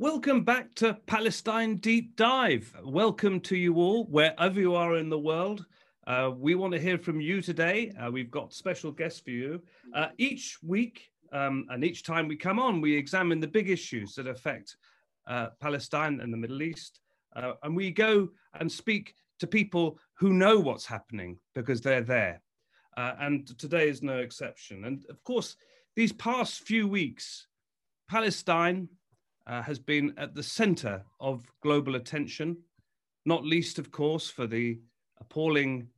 Welcome back to Palestine Deep Dive. Welcome to you all, wherever you are in the world. Uh, we want to hear from you today. Uh, we've got special guests for you. Uh, each week um, and each time we come on, we examine the big issues that affect uh, Palestine and the Middle East. Uh, and we go and speak to people who know what's happening because they're there. Uh, and today is no exception. And of course, these past few weeks, Palestine, uh, has been at the center of global attention, not least, of course, for the appalling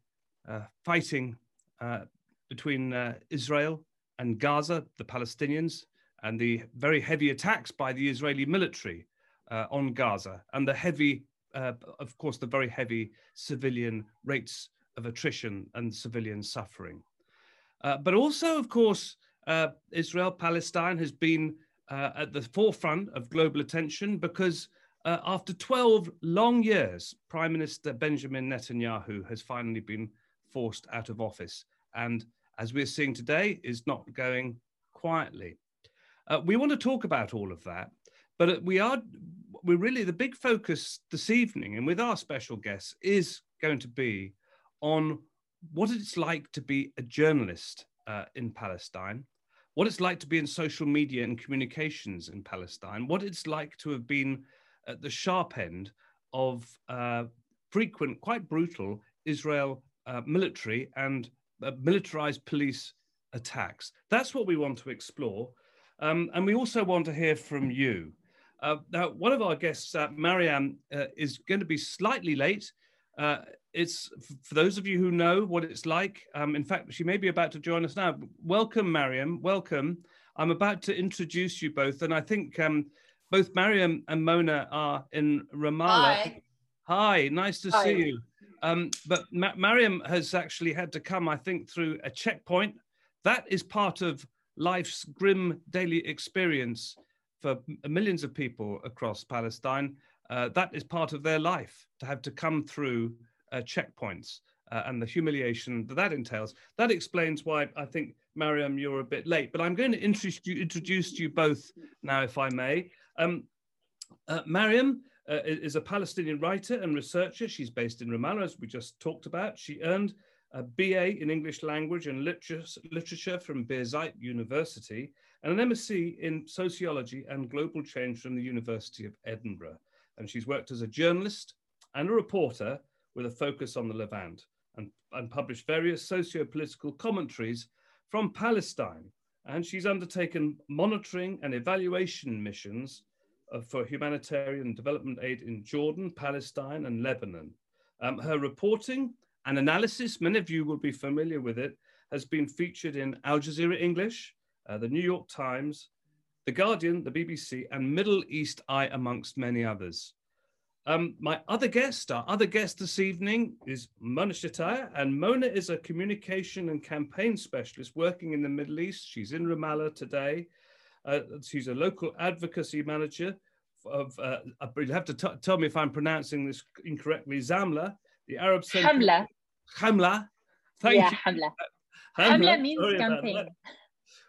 uh, fighting uh, between uh, Israel and Gaza, the Palestinians, and the very heavy attacks by the Israeli military uh, on Gaza, and the heavy, of course, the very heavy civilian rates of attrition and civilian suffering. but also, of course, Israel Palestine has been uh, at the forefront of global attention because uh, after 12 long years, Prime Minister Benjamin Netanyahu has finally been forced out of office. And as we're seeing today, is not going quietly. Uh, we want to talk about all of that, but we are, we're really, the big focus this evening and with our special guests is going to be on what it's like to be a journalist uh, in Palestine what it's like to be in social media and communications in Palestine, what it's like to have been at the sharp end of uh, frequent, quite brutal Israel uh, military and uh, militarized police attacks. That's what we want to explore. Um, and we also want to hear from you. Uh, now, one of our guests, uh, Mariam, uh, is going to be slightly late. Uh, it's for those of you who know what it's like. Um, in fact, she may be about to join us now. Welcome, Mariam. Welcome. I'm about to introduce you both, and I think um, both Mariam and Mona are in Ramallah. Hi. Hi, nice to Hi. see you. Um, but Ma- Mariam has actually had to come, I think, through a checkpoint. That is part of life's grim daily experience for millions of people across Palestine. Uh, that is part of their life to have to come through uh, checkpoints uh, and the humiliation that that entails. That explains why I think, Mariam, you're a bit late. But I'm going to introduce you, introduce you both now, if I may. Um, uh, Mariam uh, is a Palestinian writer and researcher. She's based in Ramallah, as we just talked about. She earned a BA in English language and literature, from Birzeit University and an MSc in sociology and global change from the University of Edinburgh. And she's worked as a journalist and a reporter with a focus on the Levant and, and published various socio-political commentaries from Palestine. And she's undertaken monitoring and evaluation missions uh, for humanitarian development aid in Jordan, Palestine, and Lebanon. Um, her reporting and analysis, many of you will be familiar with it, has been featured in Al Jazeera English, uh, the New York Times, The Guardian, the BBC, and Middle East Eye, amongst many others. Um, my other guest, our other guest this evening is Mona Shtaya, and Mona is a communication and campaign specialist working in the Middle East. She's in Ramallah today. Uh, she's a local advocacy manager of, uh, you'll have to tell me if I'm pronouncing this incorrectly, Zamla, the Arab Center. Hamla. Hamla. Thank yeah, you. Hamla. Hamla, Hamla means campaign.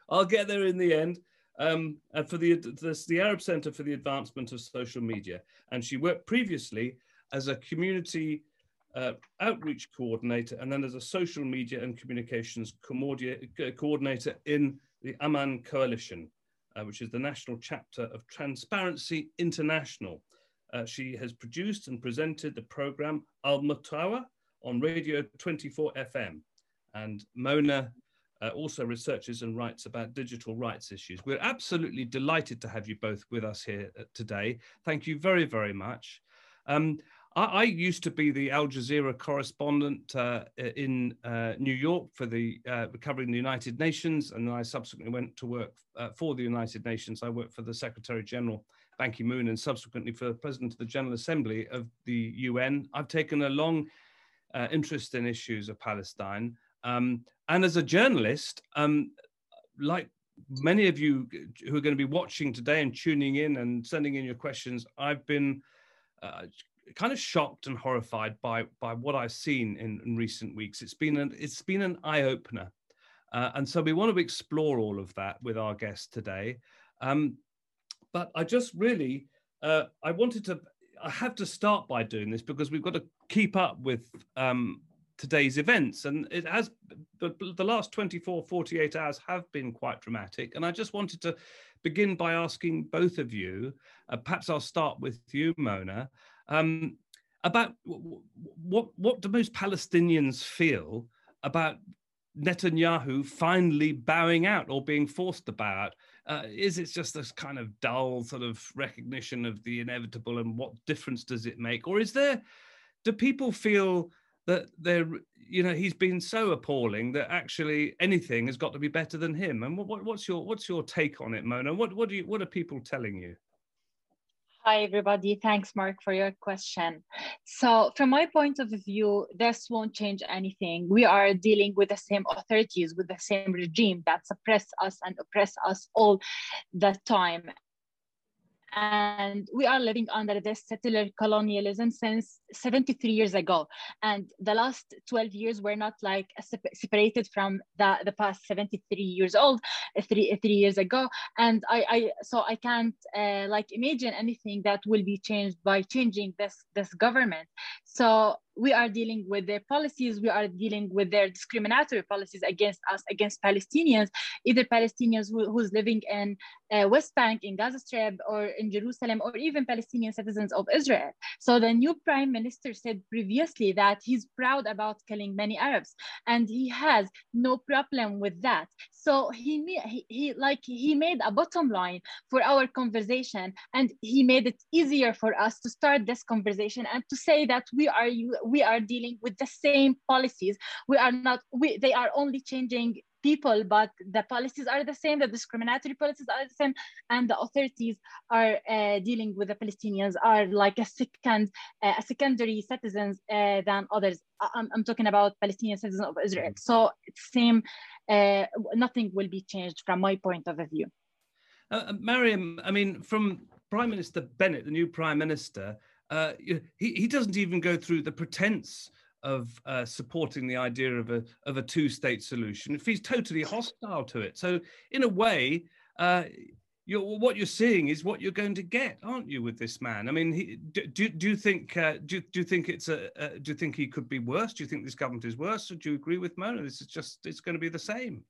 I'll get there in the end. Um, and for the, the the Arab Center for the Advancement of Social Media, and she worked previously as a community uh, outreach coordinator, and then as a social media and communications co- coordinator in the Aman Coalition, uh, which is the national chapter of Transparency International. Uh, she has produced and presented the program Al Mutawa on Radio 24 FM, and Mona uh, also researches and writes about digital rights issues. We're absolutely delighted to have you both with us here uh, today. Thank you very, very much. Um, I, I used to be the Al Jazeera correspondent uh, in uh, New York for the uh, covering the United Nations, and I subsequently went to work uh, for the United Nations. I worked for the Secretary General Ban Ki-moon and subsequently for the President of the General Assembly of the UN. I've taken a long interest in issues of Palestine. Um, and as a journalist, um, like many of you who are going to be watching today and tuning in and sending in your questions, I've been uh, kind of shocked and horrified by by what I've seen in, in recent weeks. It's been an it's been an eye opener, uh, and so we want to explore all of that with our guest today. Um, but I just really uh, I wanted to, I have to start by doing this because we've got to keep up with um, today's events. And it has, the, the last 24, 48 hours have been quite dramatic. And I just wanted to begin by asking both of you, uh, perhaps I'll start with you, Mona, um, about what, what do most Palestinians feel about Netanyahu finally bowing out or being forced to bow out? Uh, is it just this kind of dull sort of recognition of the inevitable and what difference does it make? Or is there, do people feel that they're, you know, he's been so appalling that actually anything has got to be better than him? And what, what's your what's your take on it, Mona? What what do you what are people telling you? Hi, everybody. Thanks, Mark, for your question. So, from my point of view, this won't change anything. We are dealing with the same authorities, with the same regime that suppress us and oppress us all the time and we are living under this settler colonialism since 73 years ago. And the last 12 years were not like separated from the, the past 73 years old three, three years ago. And i, I so i can't uh, like imagine anything that will be changed by changing this this government so we are dealing with their policies, we are dealing with their discriminatory policies against us, against Palestinians, either Palestinians who, who's living in uh, West Bank, in Gaza Strip, or in Jerusalem, or even Palestinian citizens of Israel. So the new prime minister said previously that he's proud about killing many Arabs, and he has no problem with that. So he, he, he like he made a bottom line for our conversation, and he made it easier for us to start this conversation and to say that we are we are dealing with the same policies. We are not, we, they are only changing people, but the policies are the same, the discriminatory policies are the same, and the authorities are uh, dealing with the Palestinians are like a second, uh, a secondary citizens uh, than others. I'm, I'm, talking about Palestinian citizens of Israel. So it's same, uh, nothing will be changed from my point of view. Uh, uh, Mariam, I mean, from Prime Minister Bennett, the new Prime Minister, uh, he, he doesn't even go through the pretense of uh, supporting the idea of a of a two state solution. If he's totally hostile to it, so in a way, uh, you're, what you're seeing is what you're going to get, aren't you, with this man? I mean, he, do, do you think uh, do, do you think it's a do you think he could be worse? Do you think this government is worse? Or do you agree with Mona? This is just it's going to be the same.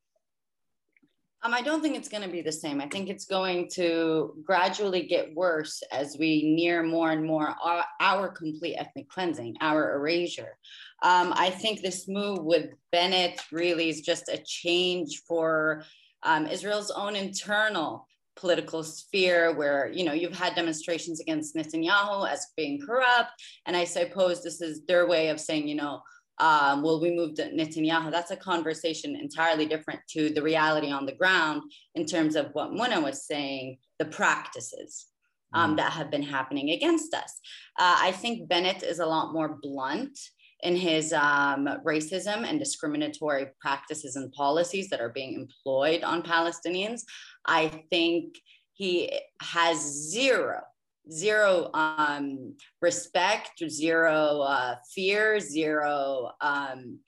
Um, I don't think it's going to be the same. I think it's going to gradually get worse as we near more and more our, our complete ethnic cleansing, our erasure. Um, I think this move with Bennett really is just a change for um, Israel's own internal political sphere where you know you've had demonstrations against Netanyahu as being corrupt and I suppose this is their way of saying you know um, will we move to Netanyahu? That's a conversation entirely different to the reality on the ground in terms of what Mona was saying, the practices um, mm. that have been happening against us. Uh, I think Bennett is a lot more blunt in his um, racism and discriminatory practices and policies that are being employed on Palestinians. I think he has zero zero um, respect, zero uh, fear, zero um,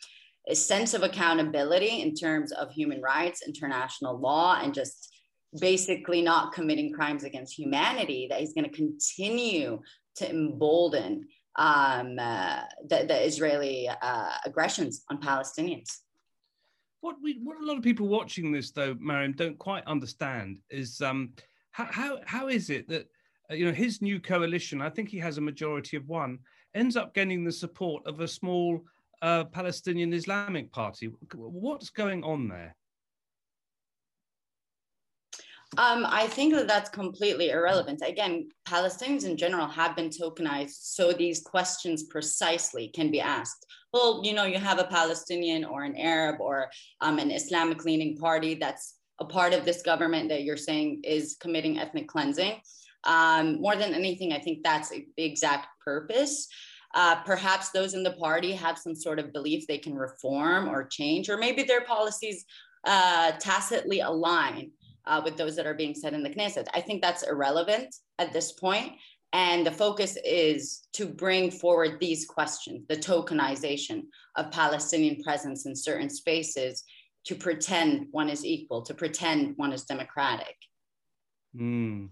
sense of accountability in terms of human rights, international law, and just basically not committing crimes against humanity, that he's going to continue to embolden um, uh, the, the, Israeli uh, aggressions on Palestinians. What we, what a lot of people watching this, though, Mariam, don't quite understand is um, how, how, how is it that you know, his new coalition, I think he has a majority of one, ends up getting the support of a small uh, Palestinian Islamic party. What's going on there? Um, I think that that's completely irrelevant. Again, Palestinians in general have been tokenized, so these questions precisely can be asked. Well, you know, you have a Palestinian or an Arab or um, an Islamic leaning party that's a part of this government that you're saying is committing ethnic cleansing. Um, more than anything, I think that's the exact purpose. Uh, perhaps those in the party have some sort of belief they can reform or change, or maybe their policies uh, tacitly align uh, with those that are being said in the Knesset. I think that's irrelevant at this point. And the focus is to bring forward these questions the tokenization of Palestinian presence in certain spaces to pretend one is equal, to pretend one is democratic. Mm.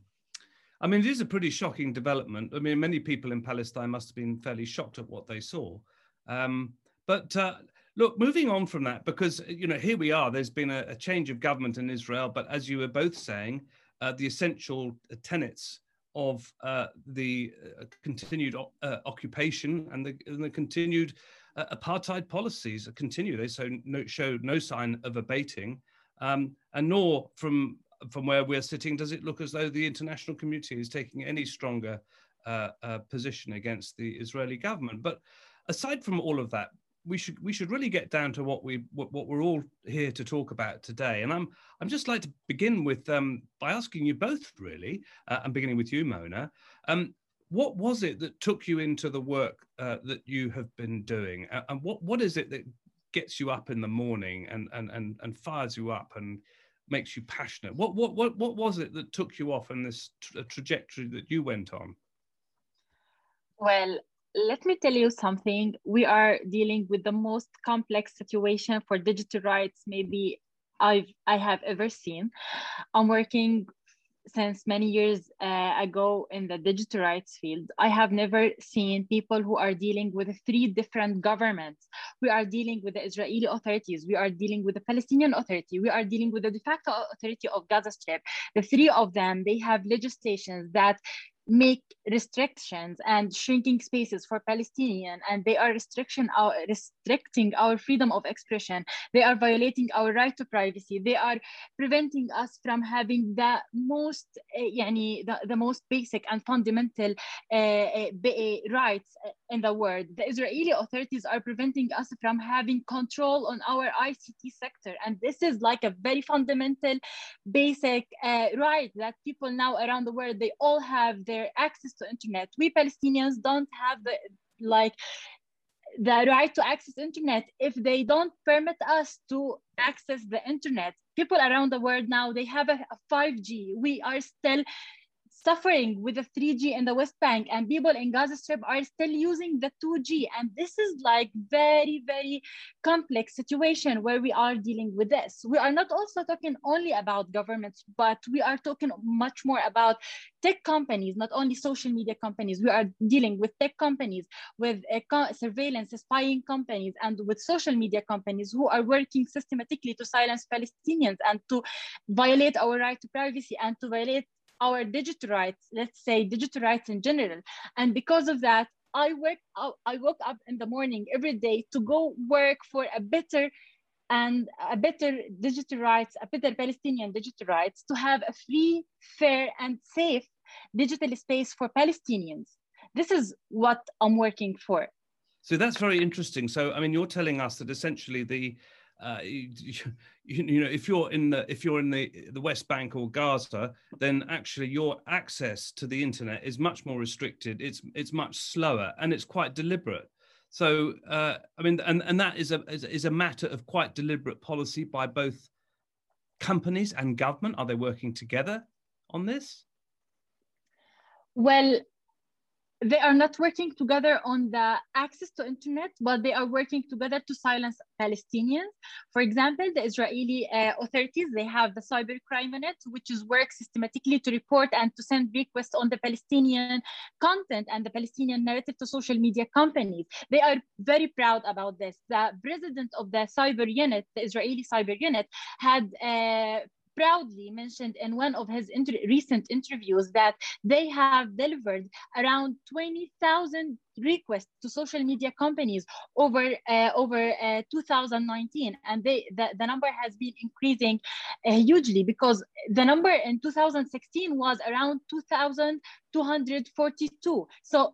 I mean, it is a pretty shocking development. I mean, many people in Palestine must have been fairly shocked at what they saw. Um, but uh, look, moving on from that, because you know, here we are. There's been a, a change of government in Israel, but as you were both saying, uh, the essential tenets of uh, the uh, continued uh, occupation and the, and the continued uh, apartheid policies continue. They so no, show no sign of abating, um, and nor from from where we're sitting does it look as though the international community is taking any stronger uh, uh, position against the Israeli government. But aside from all of that, we should we should really get down to what we what, what we're all here to talk about today. And I'm I'm just like to begin with um, by asking you both really. Uh, I'm beginning with you, Mona. Um, what was it that took you into the work uh, that you have been doing, and what what is it that gets you up in the morning and and and, and fires you up and makes you passionate? What what what what was it that took you off on this tra- uh, trajectory that you went on? Well, let me tell you something. We are dealing with the most complex situation for digital rights maybe I've I have ever seen. I'm working since many years uh, ago in the digital rights field, I have never seen people who are dealing with three different governments. We are dealing with the Israeli authorities, we are dealing with the Palestinian authority, we are dealing with the de facto authority of Gaza Strip. The three of them, they have legislations that make restrictions and shrinking spaces for Palestinian, and they are restriction our, restricting our freedom of expression. They are violating our right to privacy. They are preventing us from having the most, uh, yani, the, the most basic and fundamental uh, uh, rights in the world. The Israeli authorities are preventing us from having control on our ICT sector, and this is like a very fundamental, basic uh, right that people now around the world they all have their access to internet. We Palestinians don't have the like the right to access internet if they don't permit us to access the internet people around the world now they have a, a 5g we are still suffering with the 3G in the West Bank, and people in Gaza Strip are still using the 2G. And this is like very, very complex situation where we are dealing with this. We are not also talking only about governments, but we are talking much more about tech companies, not only social media companies. We are dealing with tech companies, with surveillance, spying companies, and with social media companies who are working systematically to silence Palestinians and to violate our right to privacy and to violate our digital rights, let's say digital rights in general. And because of that, I work I woke up in the morning every day to go work for a better and a better digital rights, a better Palestinian digital rights, to have a free, fair, and safe digital space for Palestinians. This is what I'm working for. So that's very interesting. So, I mean, you're telling us that essentially the uh, you, you, know if you're in the if you're in the the West Bank or Gaza, then actually your access to the internet is much more restricted. It's it's much slower and it's quite deliberate. So uh, I mean, and and that is a is a matter of quite deliberate policy by both companies and government. Are they working together on this? Well, they are not working together on the access to internet, but they are working together to silence Palestinians. For example, the Israeli uh, authorities, they have the cyber crime unit, which is work systematically to report and to send requests on the Palestinian content and the Palestinian narrative to social media companies. They are very proud about this. The president of the cyber unit, the Israeli cyber unit, had uh, proudly mentioned in one of his inter recent interviews that they have delivered around 20,000 requests to social media companies over uh, over uh, 2019 and they the, the number has been increasing uh, hugely because the number in 2016 was around 2242 so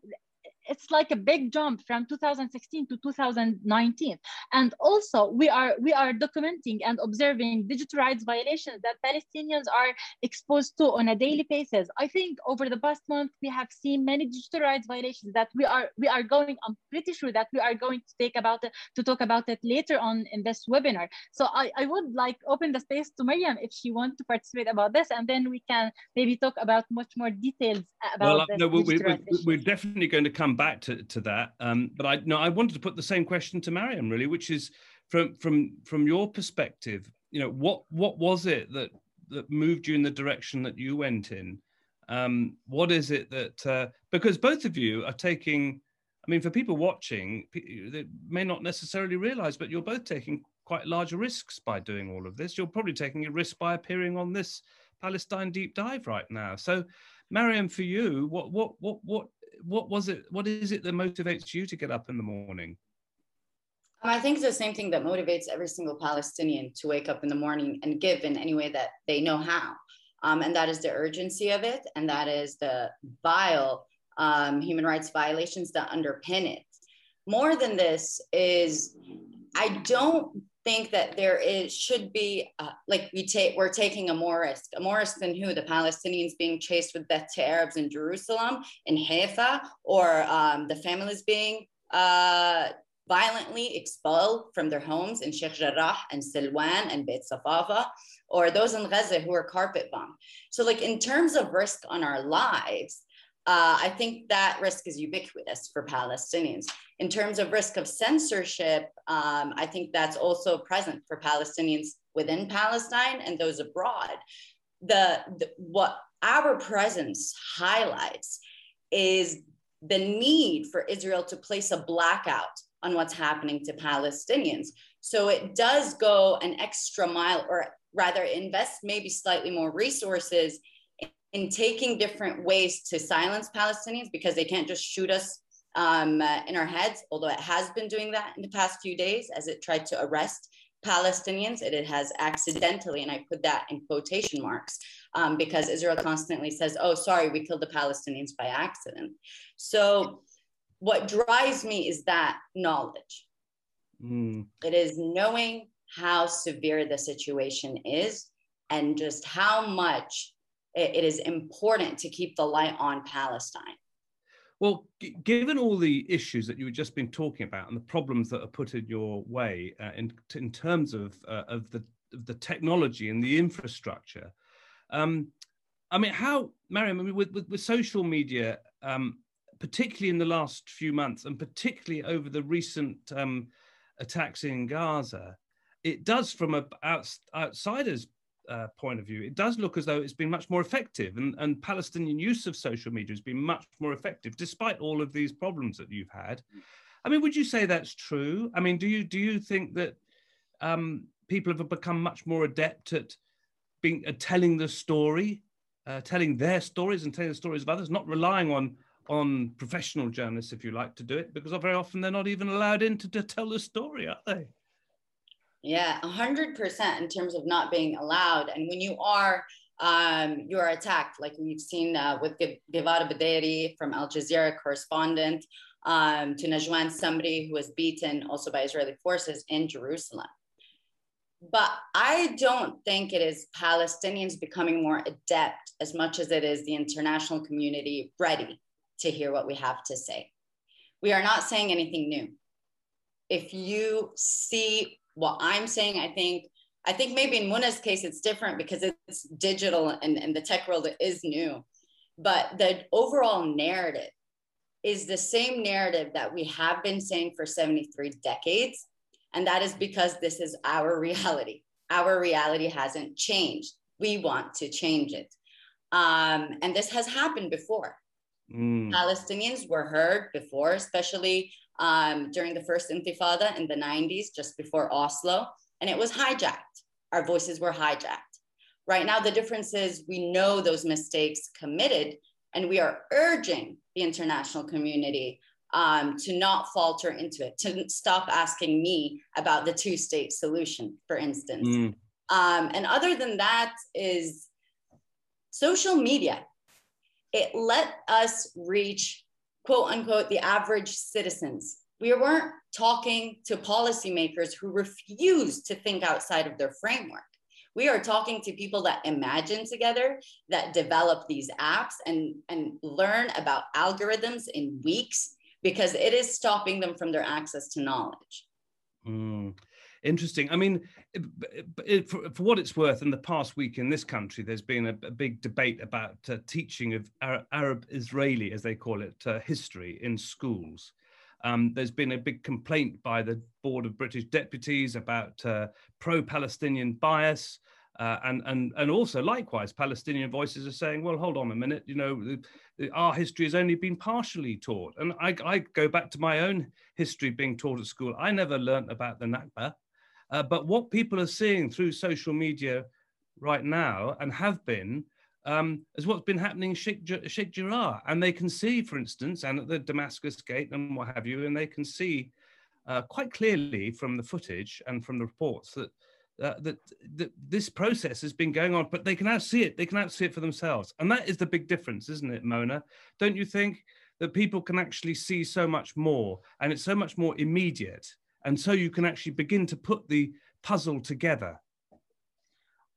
it's like a big jump from 2016 to 2019 and also we are we are documenting and observing digital rights violations that palestinians are exposed to on a daily basis. I think over the past month we have seen many digital rights violations that we are we are going i'm pretty sure that we are going to take about it to talk about it later on in this webinar. So i, I would like open the space to Mariam if she wants to participate about this and then we can maybe talk about much more details about well, uh, no, we, we, we're definitely going to come back to, to that. Um, but I no, I wanted to put the same question to Mariam really, which is from from from your perspective, you know, what what was it that that moved you in the direction that you went in? Um, what is it that uh, because both of you are taking? I mean, for people watching, they may not necessarily realize, but you're both taking quite large risks by doing all of this. You're probably taking a risk by appearing on this Palestine deep dive right now. So, Mariam, for you, what what what what what was it? What is it that motivates you to get up in the morning? I think it's the same thing that motivates every single Palestinian to wake up in the morning and give in any way that they know how. Um, and that is the urgency of it, and that is the vile um, human rights violations that underpin it. More than this is, I don't think that there is should be uh, like we take we're taking a more risk, a more risk than who the Palestinians being chased with death to Arabs in Jerusalem, in Haifa, or um, the families being uh, violently expelled from their homes in Sheikh Jarrah and Silwan and Beit Safafa, or those in Gaza who are carpet bombed. So, like in terms of risk on our lives, uh, I think that risk is ubiquitous for Palestinians. In terms of risk of censorship, um, I think that's also present for Palestinians within Palestine and those abroad. The, the what our presence highlights is the need for Israel to place a blackout on what's happening to Palestinians. So it does go an extra mile, or rather, invest maybe slightly more resources in taking different ways to silence Palestinians because they can't just shoot us um, uh, in our heads, although it has been doing that in the past few days as it tried to arrest Palestinians. It, it has accidentally, and I put that in quotation marks um, because Israel constantly says, oh, sorry, we killed the Palestinians by accident. So what drives me is that knowledge. Mm. It is knowing how severe the situation is and just how much it, it is important to keep the light on Palestine. Well, g- given all the issues that you have just been talking about and the problems that are put in your way uh, in, in terms of, uh, of, the, of the technology and the infrastructure, um, I mean, how, Mariam, I mean, with, with, with social media, um, particularly in the last few months, and particularly over the recent um, attacks in Gaza, it does, from a out, outsider's uh, point of view, it does look as though it's been much more effective, and, and Palestinian use of social media has been much more effective, despite all of these problems that you've had. I mean, would you say that's true? I mean, do you do you think that um, people have become much more adept at being at telling the story, uh, telling their stories, and telling the stories of others, not relying on on professional journalists, if you like, to do it, because very often they're not even allowed in to, to tell the story, are they? Yeah, 100% in terms of not being allowed. And when you are, um, you are attacked, like we've seen uh, with Givara Budeiri from Al Jazeera correspondent, um, to Najwan, somebody who was beaten also by Israeli forces in Jerusalem. But I don't think it is Palestinians becoming more adept as much as it is the international community ready to hear what we have to say. We are not saying anything new. If you see what I'm saying, I think I think maybe in Mona's case it's different because it's digital and, and the tech world is new. But the overall narrative is the same narrative that we have been saying for 73 decades. And that is because this is our reality. Our reality hasn't changed. We want to change it. Um, and this has happened before. Mm. Palestinians were heard before, especially um, during the first Intifada in the 90s, just before Oslo, and it was hijacked. Our voices were hijacked. Right now, the difference is we know those mistakes committed, and we are urging the international community um, to not falter into it, to stop asking me about the two state solution, for instance. Mm. Um, and other than that, is social media it let us reach quote unquote the average citizens. We weren't talking to policymakers who refuse to think outside of their framework. We are talking to people that imagine together, that develop these apps and, and learn about algorithms in weeks because it is stopping them from their access to knowledge. Mm. Interesting. I mean, it, it, for, for, what it's worth, in the past week in this country, there's been a, a big debate about uh, teaching of Arab, Arab, Israeli, as they call it, uh, history in schools. Um, there's been a big complaint by the Board of British Deputies about uh, pro Palestinian bias. Uh, and and and also likewise, Palestinian voices are saying, well, hold on a minute, you know, the, the, our history has only been partially taught. And I, I, go back to my own history being taught at school. I never learnt about the Nakba, uh, but what people are seeing through social media right now and have been um, is what's been happening in Sheikh, Jarrah. And they can see, for instance, and at the Damascus Gate and what have you, and they can see uh, quite clearly from the footage and from the reports that, uh, that, that this process has been going on, but they can now see it. They can now see it for themselves. And that is the big difference, isn't it, Mona? Don't you think that people can actually see so much more and it's so much more immediate? And so you can actually begin to put the puzzle together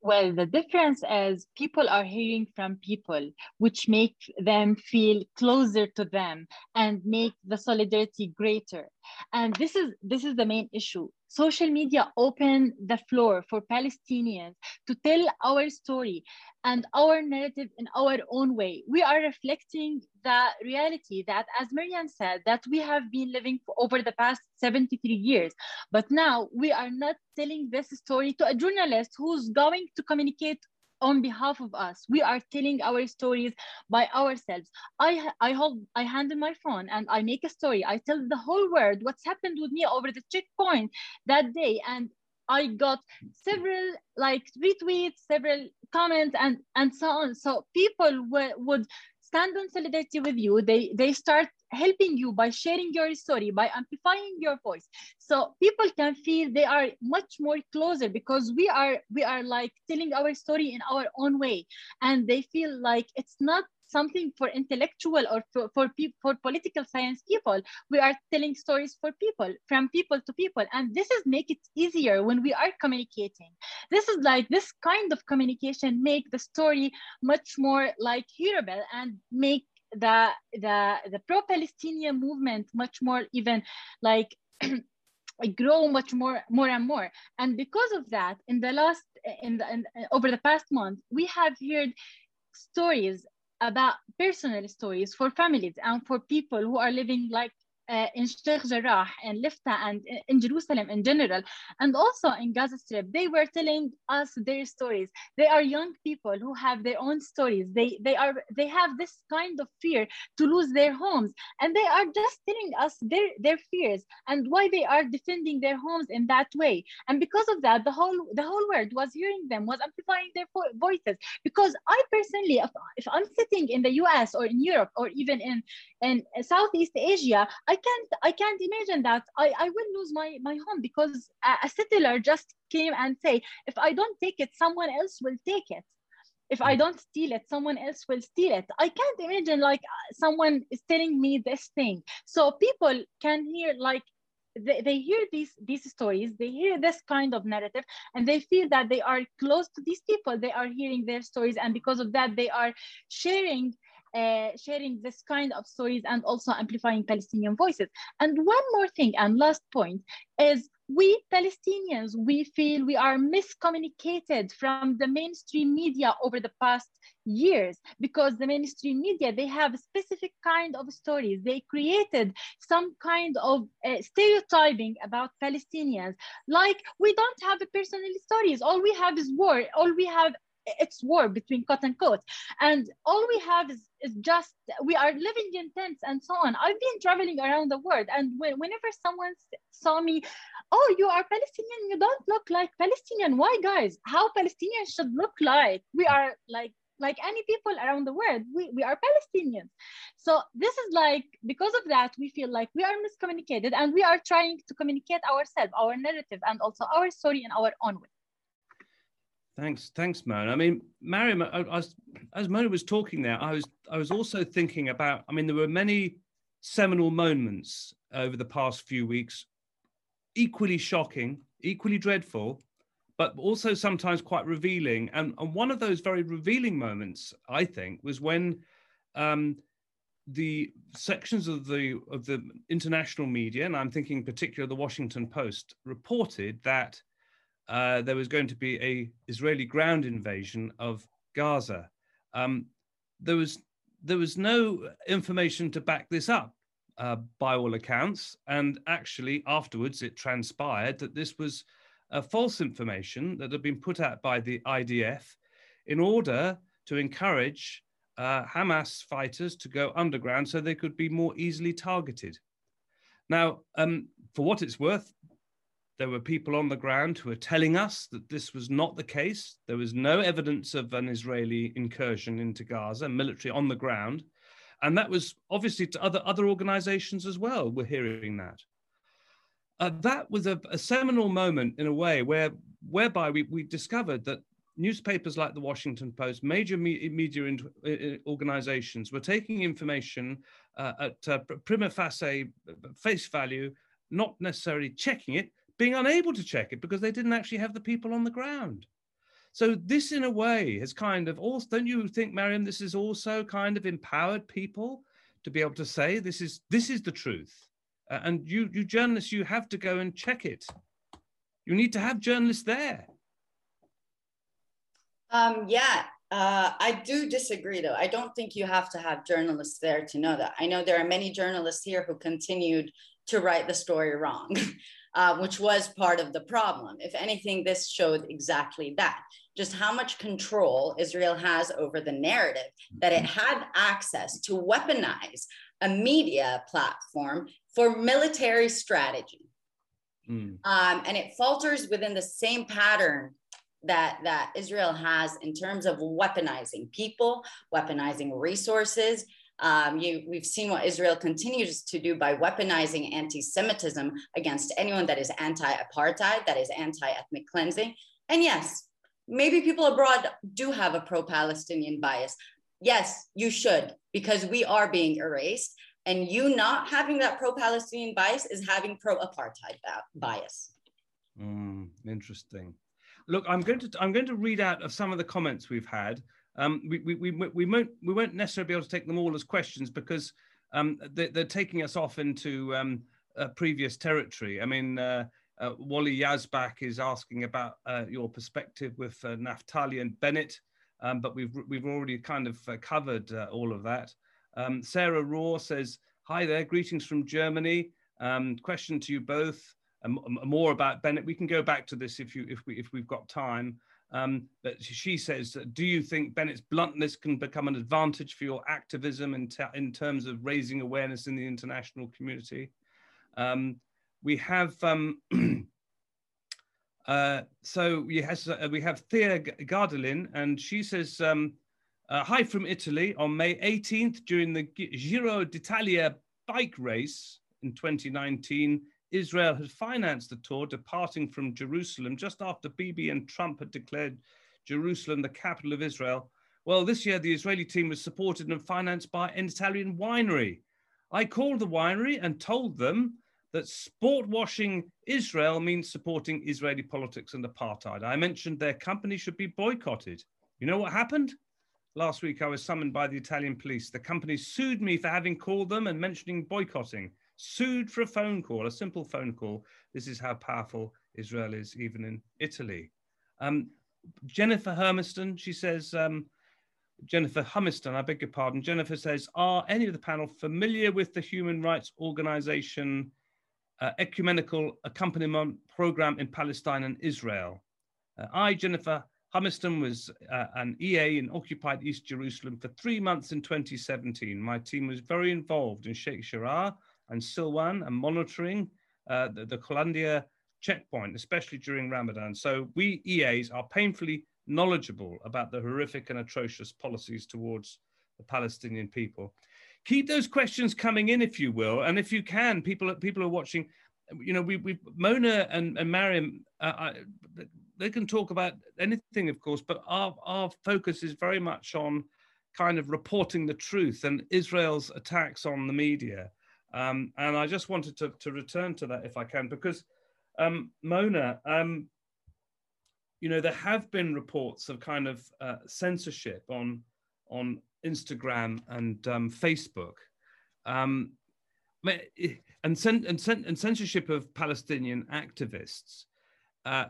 well, the difference is people are hearing from people, which make them feel closer to them and make the solidarity greater. And this is this is the main issue. Social media opened the floor for Palestinians to tell our story and our narrative in our own way. We are reflecting the reality that, as Mariam said, that we have been living over the past 73 years. But now we are not telling this story to a journalist who's going to communicate on behalf of us. We are telling our stories by ourselves. I I hold I handle my phone and I make a story. I tell the whole world what's happened with me over the checkpoint that day. And I got several like retweets, several comments, and and so on. So people would stand on solidarity with you. They they start helping you by sharing your story, by amplifying your voice. So people can feel they are much more closer because we are we are like telling our story in our own way, and they feel like it's not something for intellectual or for for, pe- for political science people. We are telling stories for people from people to people. And this is make it easier when we are communicating. This is like this kind of communication make the story much more like hearable and make the the the pro-palestinian movement much more even like grow much more more and more. And because of that in the last in the in, over the past month we have heard stories about personal stories for families and for people who are living like in Sheikh Jarrah and Lifta and in Jerusalem in general, and also in Gaza Strip, they were telling us their stories. They are young people who have their own stories. They they are they have this kind of fear to lose their homes, and they are just telling us their their fears and why they are defending their homes in that way. And because of that, the whole the whole world was hearing them, was amplifying their voices. Because I personally, if, if I'm sitting in the U.S. or in Europe or even in in Southeast Asia, can't I can't imagine that I, I will lose my, my home because a, a settler just came and say, if I don't take it, someone else will take it. If I hmm. don't steal it, someone else will steal it. I can't imagine like someone is telling me this thing. So people can hear like they, they hear these these stories they hear this kind of narrative and they feel that they are close to these people they are hearing their stories and because of that they are sharing uh, sharing this kind of stories and also amplifying Palestinian voices. And one more thing, and last point, is we Palestinians, we feel we are miscommunicated from the mainstream media over the past years because the mainstream media they have a specific kind of stories. They created some kind of uh, stereotyping about palestinians. Like we don't have a personal stories. All we have is war. All we have it's war between quote unquote and all we have is, is just we are living in tents and so on. I've been traveling around the world and when, whenever someone saw me oh you are palestinian you don't look like palestinian. Why guys? How palestinians should look like? We are like like any people around the world. We, we are palestinians. So this is like because of that we feel like we are miscommunicated and we are trying to communicate ourselves our narrative and also our story in our own way Thanks, thanks, Mona. I mean, Mariam, as, as Mona was talking there, I was I was also thinking about. I mean, there were many seminal moments over the past few weeks, equally shocking, equally dreadful, but also sometimes quite revealing. And, and one of those very revealing moments, I think, was when um, the sections of the of the international media, and I'm thinking particularly the Washington Post, reported that uh, there was going to be a Israeli ground invasion of Gaza. Um, there was there was no information to back this up uh, by all accounts, and actually afterwards it transpired that this was uh, false information that had been put out by the IDF in order to encourage uh, Hamas fighters to go underground so they could be more easily targeted. Now, um, for what it's worth, there were people on the ground who were telling us that this was not the case. There was no evidence of an Israeli incursion into Gaza, military on the ground. And that was obviously to other, other organizations as well, we're hearing that. Uh, that was a, a, seminal moment in a way where, whereby we, we discovered that newspapers like the Washington Post, major me- media in, organizations were taking information uh, at uh, prima facie face value, not necessarily checking it, being unable to check it because they didn't actually have the people on the ground. So this, in a way, has kind of also. Don't you think, Mariam? This has also kind of empowered people to be able to say this is this is the truth, uh, and you you journalists, you have to go and check it. You need to have journalists there. Um, yeah, uh, I do disagree, though. I don't think you have to have journalists there to know that. I know there are many journalists here who continued to write the story wrong. uh, which was part of the problem. If anything, this showed exactly that just how much control Israel has over the narrative, that it had access to weaponize a media platform for military strategy. Mm. Um, and it falters within the same pattern that that Israel has in terms of weaponizing people, weaponizing resources, um, you, we've seen what Israel continues to do by weaponizing anti Semitism against anyone that is anti apartheid, that is anti ethnic cleansing. And yes, maybe people abroad do have a pro Palestinian bias. Yes, you should, because we are being erased. And you not having that pro Palestinian bias is having pro apartheid bias. Mm, interesting. Look, I'm going to I'm going to read out of some of the comments we've had. Um, we, we, we, we, won't, we won't necessarily be able to take them all as questions because um, they, are taking us off into um, previous territory. I mean, uh, uh, Wally Yazbak is asking about uh, your perspective with uh, Naftali and Bennett, um, but we've, we've already kind of uh, covered all of that. Um, Sarah Raw says, Hi there, greetings from Germany. Um, question to you both. more about Bennett. We can go back to this if you if we if we've got time. Um, but she says, do you think Bennett's bluntness can become an advantage for your activism in, in terms of raising awareness in the international community? Um, we have, um, uh, so we, has, uh, we have Thea Gardelin, and she says, um, uh, hi from Italy. On May 18th, during the Giro d'Italia bike race in 2019, Israel had financed the tour, departing from Jerusalem just after Bibi and Trump had declared Jerusalem the capital of Israel. Well, this year the Israeli team was supported and financed by an Italian winery. I called the winery and told them that sport washing Israel means supporting Israeli politics and apartheid. I mentioned their company should be boycotted. You know what happened? Last week, I was summoned by the Italian police. The company sued me for having called them and mentioning boycotting sued for a phone call, a simple phone call. This is how powerful Israel is, even in Italy. Um, Jennifer Hermiston, she says, um, Jennifer Humiston, I beg your pardon. Jennifer says, Are any of the panel familiar with the human rights organization uh, Ecumenical Accompaniment Program in Palestine and Israel? Uh, I, Jennifer Humiston, was uh, an EA in occupied East Jerusalem for three months in 2017. My team was very involved in Sheikh Jarrah and Silwan and monitoring uh, the, the checkpoint, especially during Ramadan. So we EAs are painfully knowledgeable about the horrific and atrocious policies towards the Palestinian people. Keep those questions coming in, if you will, and if you can, people people are watching. You know, we we Mona and, and Mariam, uh, they can talk about anything, of course, but our our focus is very much on kind of reporting the truth and Israel's attacks on the media um, and I just wanted to, to return to that if I can, because um, Mona, um, you know, there have been reports of kind of uh, censorship on on Instagram and um, Facebook, um, and, cen- and, cen- and, censorship of Palestinian activists. Uh,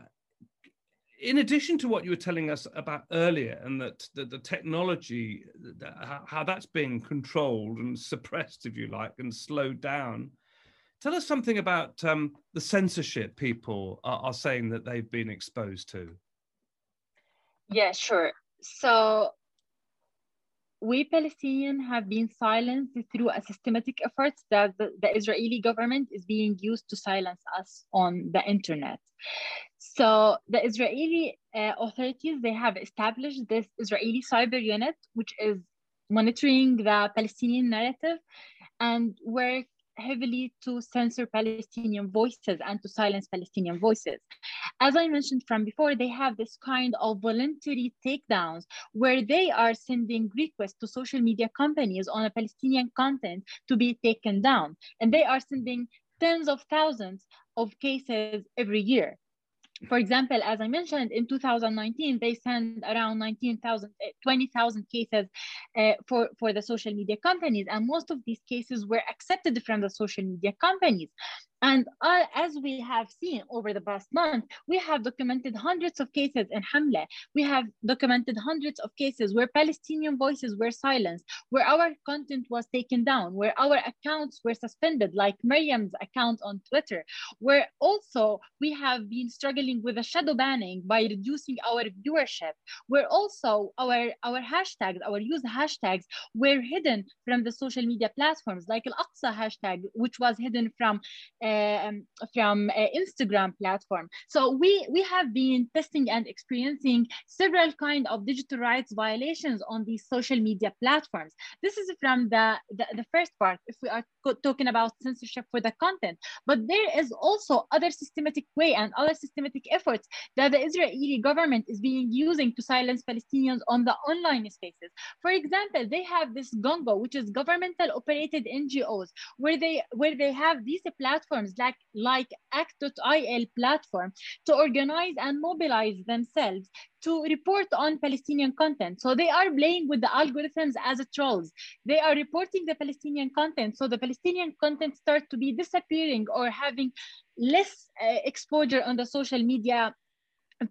in addition to what you were telling us about earlier, and that, that the technology, that, how that's being controlled and suppressed, if you like, and slowed down, Tell us something about um, the censorship people are, are saying that they've been exposed to. Yeah, sure. So we Palestinians have been silenced through a systematic effort that the, the, Israeli government is being used to silence us on the internet. So the Israeli uh, authorities, they have established this Israeli cyber unit, which is monitoring the Palestinian narrative and work heavily to censor Palestinian voices and to silence Palestinian voices. As I mentioned from before, they have this kind of voluntary takedowns where they are sending requests to social media companies on a Palestinian content to be taken down. And they are sending tens of thousands of cases every year for example, as I mentioned, in 2019, they sent around 19,000, eh, 20,000 cases uh, for, for the social media companies. And most of these cases were accepted from the social media companies. And uh, as we have seen over the past month, we have documented hundreds of cases in 7amleh. We have documented hundreds of cases where Palestinian voices were silenced, where our content was taken down, where our accounts were suspended, like Mariam's account on Twitter, where also we have been struggling with the shadow banning by reducing our viewership, where also our, our hashtags, our used hashtags were hidden from the social media platforms, like Al-Aqsa hashtag, which was hidden from uh, from uh, Instagram platform. So we we have been testing and experiencing several kind of digital rights violations on these social media platforms. This is from the, the, the first part, if we are talking about censorship for the content, but there is also other systematic way and other systematic efforts that the Israeli government is being using to silence Palestinians on the online spaces. For example, they have this Gongo, which is governmental operated NGOs, where they where they have these platforms platforms like, like Act.il platform to organize and mobilize themselves to report on Palestinian content. So they are playing with the algorithms as trolls. They are reporting the Palestinian content. So the Palestinian content start to be disappearing or having less uh, exposure on the social media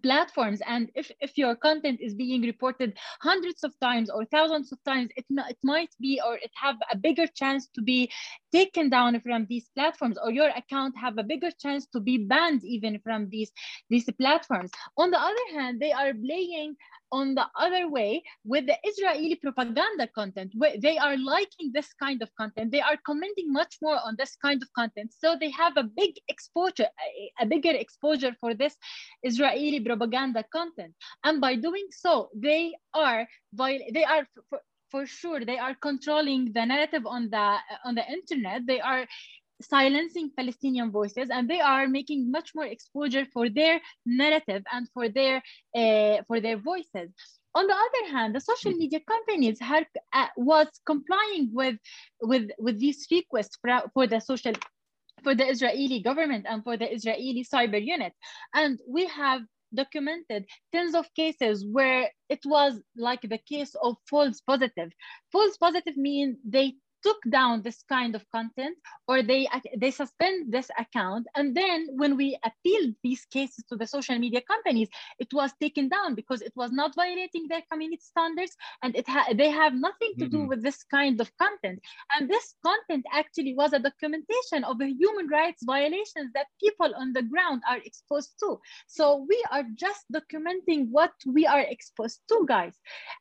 platforms and if, if your content is being reported hundreds of times or thousands of times it, it might be or it have a bigger chance to be taken down from these platforms or your account have a bigger chance to be banned even from these these platforms on the other hand they are playing on the other way with the Israeli propaganda content. They are liking this kind of content. They are commenting much more on this kind of content. So they have a big exposure, a bigger exposure for this Israeli propaganda content. And by doing so, they are, they are for, sure, they are controlling the narrative on the on the internet. They are silencing Palestinian voices and they are making much more exposure for their narrative and for their uh, for their voices. On the other hand, the social mm. media companies have, uh, was complying with, with, with these requests for, for the social for the Israeli government and for the Israeli cyber unit. And we have documented tens of cases where it was like the case of false positive. False positive mean they took down this kind of content or they they suspend this account. And then when we appealed these cases to the social media companies it was taken down because it was not violating their community standards and it ha- they have nothing to mm-hmm. do with this kind of content. And this content actually was a documentation of the human rights violations that people on the ground are exposed to. So we are just documenting what we are exposed to guys.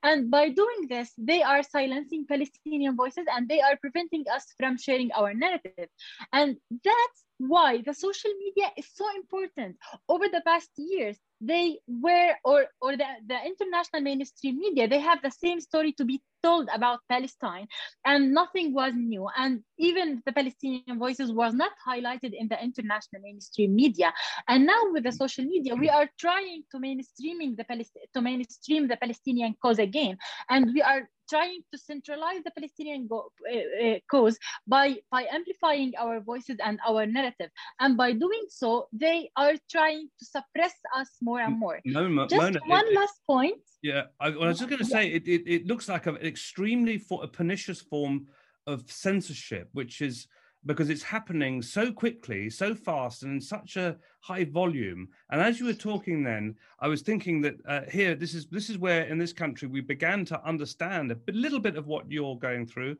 And by doing this they are silencing palestinian voices and they are are preventing us from sharing our narrative. And that's why the social media is so important. Over the past years, they were, or, or the, the international mainstream media, they have the same story to be told about Palestine and nothing was new. And even the Palestinian voices was not highlighted in the international mainstream media. And now with the social media, we are trying to mainstreaming the Palest- to mainstream the Palestinian cause again. And we are trying to centralize the Palestinian go- uh, cause by, by amplifying our voices and our narrative. And by doing so, they are trying to suppress us more and more. No, just Mona, one it, last point. Yeah, I, I was just going to say it, it, it, looks like an extremely for, a pernicious form of censorship, which is because it's happening so quickly, so fast, and in such a high volume. And as you were talking, then I was thinking that uh, here, this is this is where in this country we began to understand a bit, little bit of what you're going through,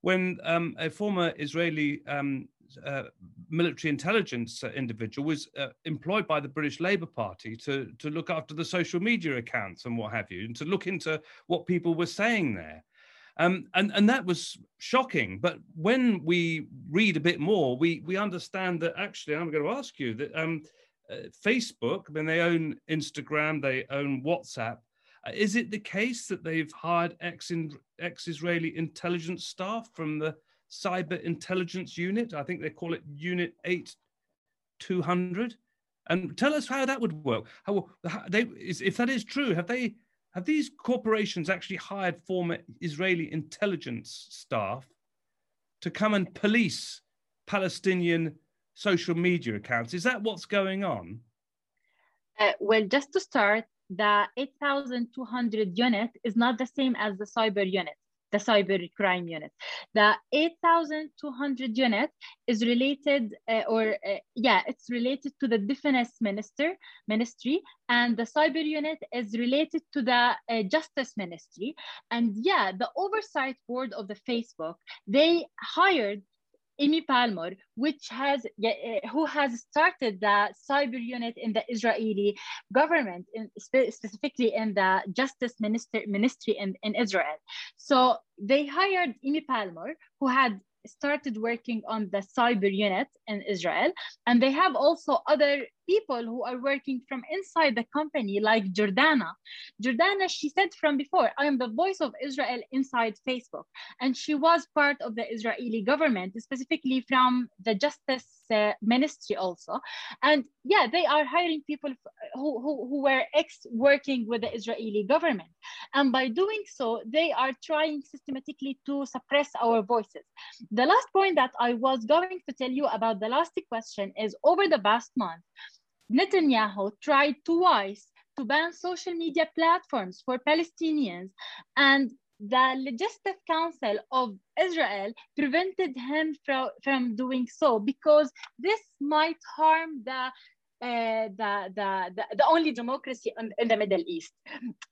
when um, a former Israeli um, uh, military intelligence individual was uh, employed by the British Labour Party to to look after the social media accounts and what have you, and to look into what people were saying there. Um, and and that was shocking. But when we read a bit more, we we understand that actually, I'm going to ask you that um, uh, Facebook, I mean, they own Instagram, they own WhatsApp. Uh, is it the case that they've hired ex ex Israeli intelligence staff from the Cyber Intelligence Unit? I think they call it Unit Eight Two Hundred. And tell us how that would work. How, how they is, if that is true, have they have these corporations actually hired former Israeli intelligence staff to come and police Palestinian social media accounts? Is that what's going on? Uh, well, just to start, the 8,200 unit is not the same as the cyber unit, the cyber crime unit. The 8,200 unit is related, uh, or uh, yeah, it's related to the defense minister ministry, and the cyber unit is related to the uh, justice ministry. And yeah, the oversight board of the Facebook they hired Emi Palmor, which has eh, who has started the cyber unit in the Israeli government, in, specifically in the Justice Minister, Ministry in, in Israel. So they hired Emi Palmor, who had started working on the cyber unit in Israel. And they have also other people who are working from inside the company, like Jordana. Jordana, she said from before, I am the voice of Israel inside Facebook. And she was part of the Israeli government, specifically from the Justice uh, Ministry also. And yeah, they are hiring people who, who, who were ex working with the Israeli government. And by doing so, they are trying systematically to suppress our voices. The last point that I was going to tell you about the last question is over the past month, Netanyahu tried twice to ban social media platforms for Palestinians, and the Legislative Council of Israel prevented him from, from doing so because this might harm the uh, the, the, the, the, only democracy in, in, the Middle East.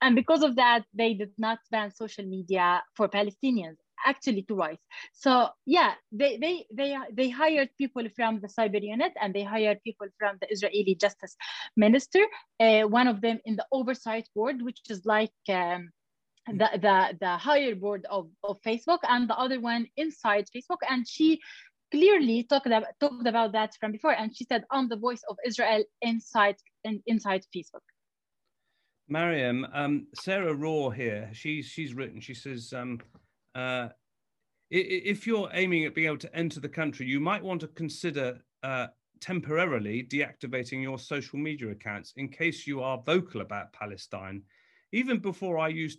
And because of that, they did not ban social media for Palestinians actually twice. So yeah, they they they they hired people from the cyber unit and they hired people from the Israeli Justice Minister. Uh, one of them in the oversight board, which is like. Um, the, the the higher board of, of Facebook and the other one inside Facebook and she clearly talked about talked about that from before and she said I'm the voice of Israel inside in, inside Facebook. Mariam, um, Sarah Raw here, she's she's written, she says um, uh, if you're aiming at being able to enter the country, you might want to consider uh, temporarily deactivating your social media accounts in case you are vocal about Palestine. Even before I used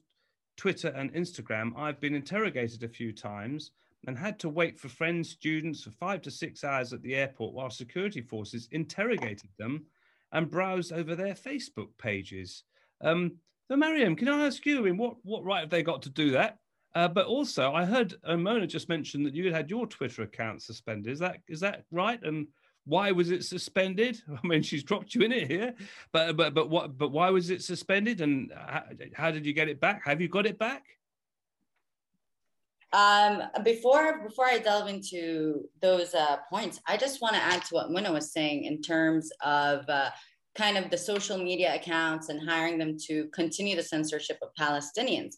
Twitter and Instagram, I've been interrogated a few times and had to wait for friends, students for five to six hours at the airport while security forces interrogated them and browsed over their Facebook pages. Um, so, Mariam, can I ask you, I mean, what, what right have they got to do that? Uh, but also, I heard uh, Mona just mention that you had had your Twitter account suspended. Is that is that right? And why was it suspended? I mean, she's dropped you in it here, but but but what? But why was it suspended? And how, how did you get it back? Have you got it back? Um, before before I delve into those uh, points, I just want to add to what Mona was saying in terms of uh, kind of the social media accounts and hiring them to continue the censorship of Palestinians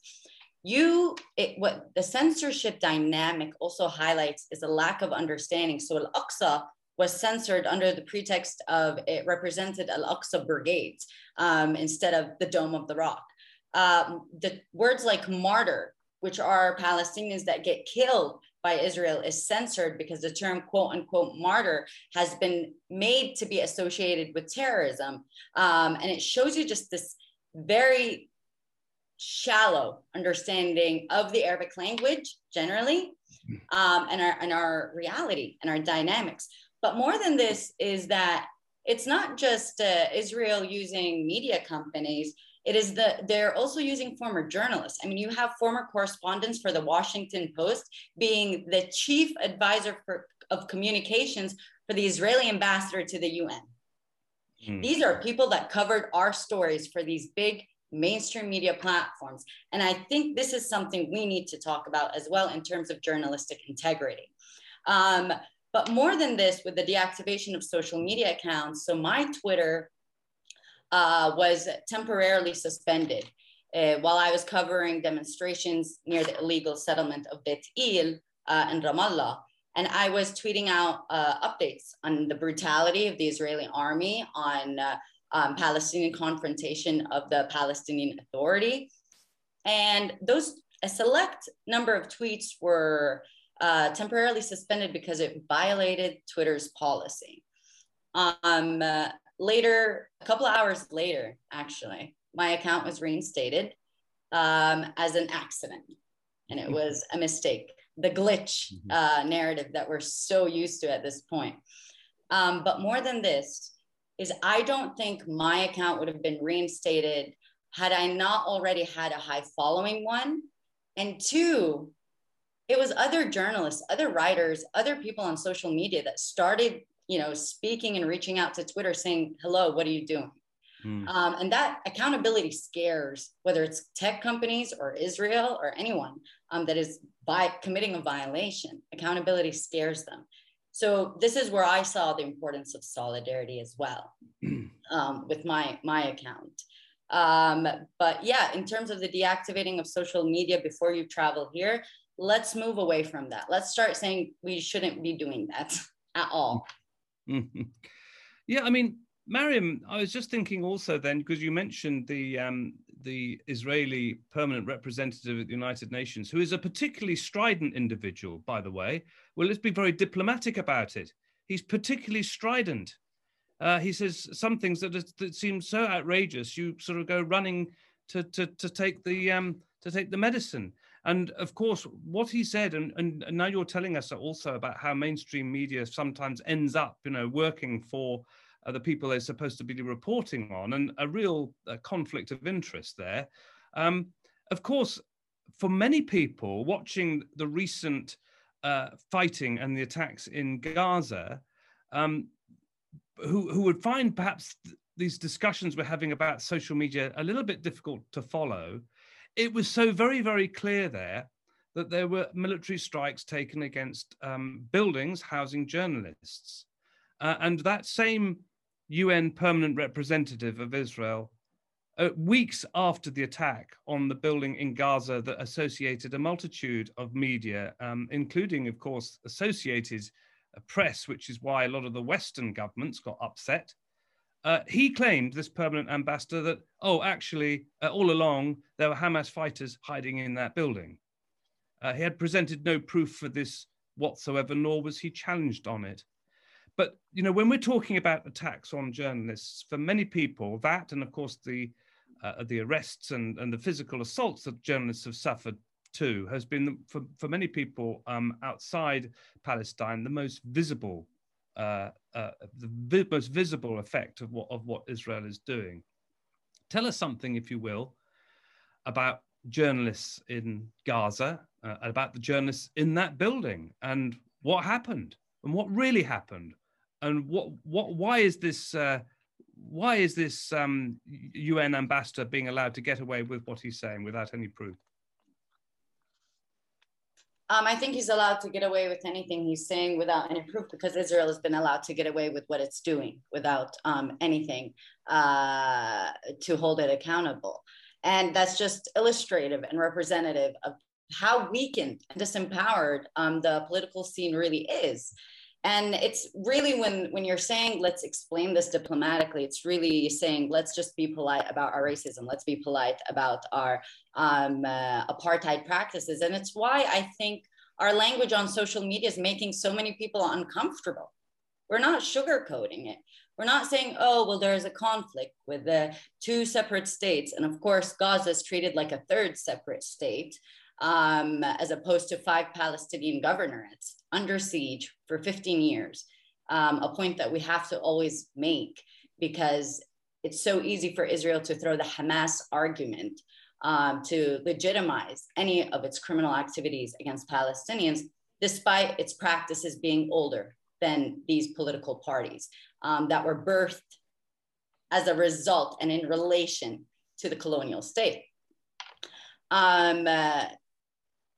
you it, what the censorship dynamic also highlights is a lack of understanding. So al-aqsa was censored under the pretext of it represented al-aqsa brigades um, instead of the dome of the rock. Um, the words like martyr which are palestinians that get killed by israel is censored because the term quote unquote martyr has been made to be associated with terrorism. Um, and it shows you just this very shallow understanding of the Arabic language generally um, and, our, and our reality and our dynamics. But more than this is that it's not just uh, Israel using media companies. It is that they're also using former journalists. I mean, you have former correspondents for the Washington Post being the chief advisor for, of communications for the Israeli ambassador to the UN. Mm. These are people that covered our stories for these big mainstream media platforms. And I think this is something we need to talk about as well in terms of journalistic integrity. Um, But more than this, with the deactivation of social media accounts, so my Twitter uh, was temporarily suspended uh, while I was covering demonstrations near the illegal settlement of Beit El uh, in Ramallah. And I was tweeting out uh, updates on the brutality of the Israeli army, on uh, um, Palestinian confrontation of the Palestinian Authority. And those, a select number of tweets were uh, temporarily suspended because it violated Twitter's policy. Um, uh, later, a couple of hours later, actually, my account was reinstated um, as an accident. And it was a mistake, the glitch mm-hmm. uh, narrative that we're so used to at this point. Um, but more than this, is I don't think my account would have been reinstated had I not already had a high following one. And two, it was other journalists, other writers, other people on social media that started, you know, speaking and reaching out to Twitter saying, hello, what are you doing? Mm. Um, and that accountability scares whether it's tech companies or Israel or anyone um, that is by committing a violation. Accountability scares them. So this is where I saw the importance of solidarity as well um, with my my account. Um, but yeah, in terms of the deactivating of social media before you travel here, let's move away from that. Let's start saying we shouldn't be doing that at all. yeah, I mean, Mariam, I was just thinking also then because you mentioned the um, the Israeli permanent representative at the United Nations, who is a particularly strident individual, by the way. Well, let's be very diplomatic about it. He's particularly strident. Uh, he says some things that, that seem so outrageous, you sort of go running to to, to take the um, to take the medicine. And of course, what he said, and, and, and now you're telling us also about how mainstream media sometimes ends up, you know, working for the people they're supposed to be reporting on, and a real uh, conflict of interest there. Um, of course, for many people watching the recent uh, fighting and the attacks in Gaza, um, who, who would find perhaps th- these discussions we're having about social media a little bit difficult to follow, it was so very, very clear there that there were military strikes taken against um, buildings housing journalists. Uh, and that same UN permanent representative of Israel, uh, weeks after the attack on the building in Gaza that associated a multitude of media, um, including, of course, Associated Press, which is why a lot of the Western governments got upset. Uh, he claimed, this permanent ambassador, that, oh, actually, uh, all along, there were Hamas fighters hiding in that building. Uh, he had presented no proof for this whatsoever, nor was he challenged on it. But you know, when we're talking about attacks on journalists, for many people, that and of course the uh, the arrests and, and the physical assaults that journalists have suffered too has been for, for many people um, outside Palestine the most visible uh, uh, the vi- most visible effect of what of what Israel is doing. Tell us something, if you will, about journalists in Gaza, uh, about the journalists in that building, and what happened, and what really happened, and what what why is this uh, why is this um, UN ambassador being allowed to get away with what he's saying without any proof? Um, I think he's allowed to get away with anything he's saying without any proof because Israel has been allowed to get away with what it's doing without um, anything uh, to hold it accountable. And that's just illustrative and representative of how weakened and disempowered um, the political scene really is and it's really when when you're saying let's explain this diplomatically it's really saying let's just be polite about our racism. Let's be polite about our um, uh, apartheid practices. And it's why i think our language on social media is making so many people uncomfortable. We're not sugarcoating it. We're not saying oh well there's a conflict with the two separate states. And of course gaza is treated like a third separate state um, as opposed to five Palestinian governorates under siege for 15 years. Um, a point that we have to always make because it's so easy for Israel to throw the Hamas argument um, to legitimize any of its criminal activities against Palestinians, despite its practices being older than these political parties um, that were birthed as a result and in relation to the colonial state. Um, uh,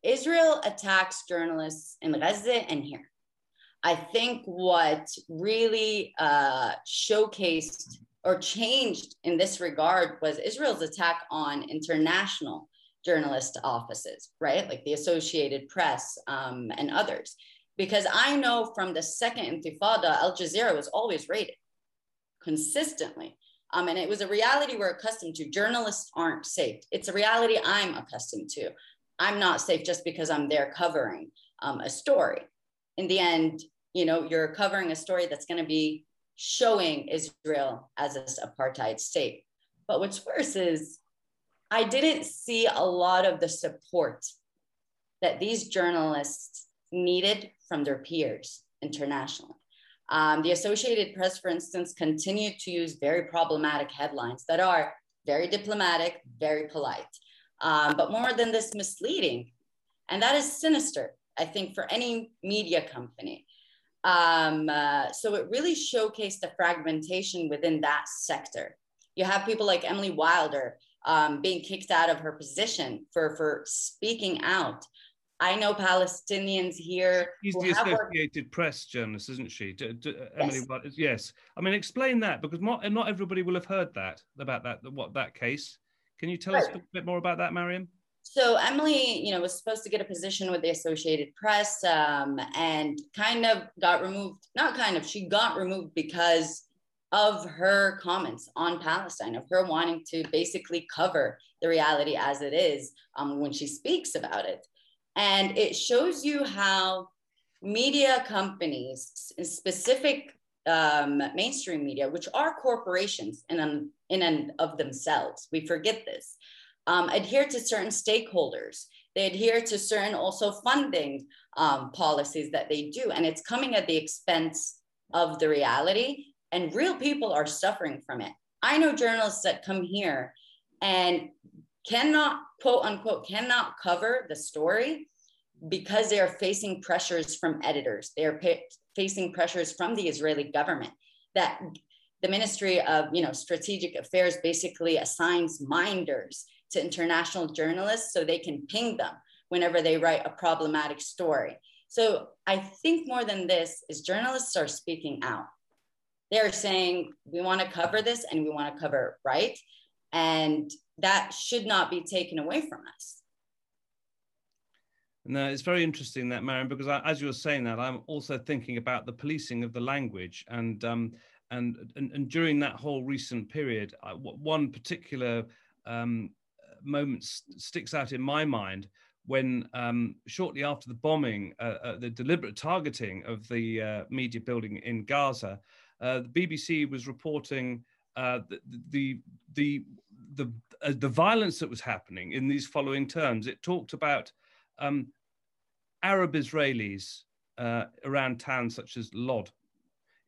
Israel attacks journalists in Gaza and here. I think what really uh, showcased or changed in this regard was Israel's attack on international journalist offices, right? Like the Associated Press um, and others. Because I know from the second Intifada, Al Jazeera was always rated consistently. Um, and it was a reality we're accustomed to. Journalists aren't safe. It's a reality I'm accustomed to. I'm not safe just because I'm there covering um, a story. In the end, you know, you're covering a story that's going to be showing Israel as an apartheid state. But what's worse is I didn't see a lot of the support that these journalists needed from their peers internationally. Um, the Associated Press, for instance, continued to use very problematic headlines that are very diplomatic, very polite, um, but more than this, misleading. And that is sinister, I think, for any media company. Um, uh, so it really showcased the fragmentation within that sector. You have people like Emily Wilder um, being kicked out of her position for, for speaking out. I know Palestinians here. She's the Associated worked... Press journalist, isn't she? D- D- Emily, yes. yes. I mean, explain that because not, not everybody will have heard that about that what that case. Can you tell right. us a bit more about that, Mariam? So Emily, you know, was supposed to get a position with the Associated Press um, and kind of got removed. Not kind of, she got removed because of her comments on Palestine, of her wanting to basically cover the reality as it is um, when she speaks about it. And it shows you how media companies, specific um, mainstream media, which are corporations in and, in and of themselves, we forget this, um, adhere to certain stakeholders. They adhere to certain also funding um, policies that they do. And it's coming at the expense of the reality. And real people are suffering from it. I know journalists that come here and cannot quote unquote cannot cover the story because they are facing pressures from editors they are facing pressures from the israeli government that the ministry of you know strategic affairs basically assigns minders to international journalists so they can ping them whenever they write a problematic story so i think more than this is journalists are speaking out they're saying we want to cover this and we want to cover it right and that should not be taken away from us. No, it's very interesting that, Mariam, because I, as you were saying that, I'm also thinking about the policing of the language, and um, and, and and during that whole recent period, one particular um, moment st- sticks out in my mind when um, shortly after the bombing, uh, uh, the deliberate targeting of the uh, media building in Gaza, uh, the BBC was reporting uh, the, the the the uh, the violence that was happening in these following terms. It talked about um, Arab Israelis uh, around towns such as Lod.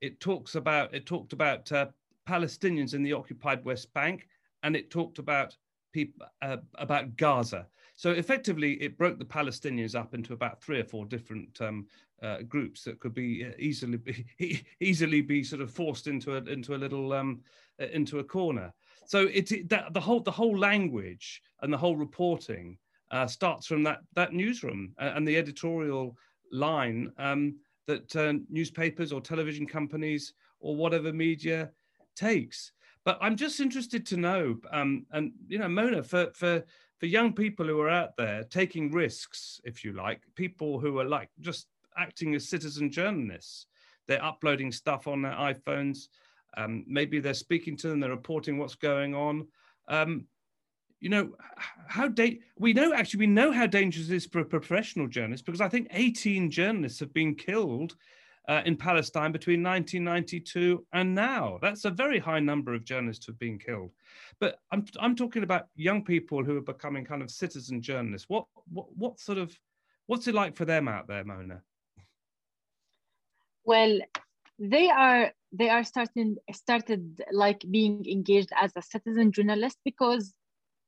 It talks about it talked about uh, Palestinians in the occupied West Bank, and it talked about people uh, about Gaza. So effectively, it broke the Palestinians up into about three or four different um, uh, groups that could be uh, easily be, easily be sort of forced into a into a little um, into a corner. So it that the whole the whole language and the whole reporting uh, starts from that that newsroom uh, and the editorial line um, that uh, newspapers or television companies or whatever media takes. But I'm just interested to know, um, and you know, Mona, for for for young people who are out there taking risks, if you like, people who are like just acting as citizen journalists, they're uploading stuff on their iPhones um, maybe they're speaking to them, they're reporting what's going on. Um, you know, how da- we know actually we know how dangerous it is for a professional journalist because I think 18 journalists have been killed uh, in Palestine between 1992 and now. That's a very high number of journalists who have been killed. But I'm I'm talking about young people who are becoming kind of citizen journalists. What what what sort of what's it like for them out there, Mona? Well, they are they are starting started like being engaged as a citizen journalist because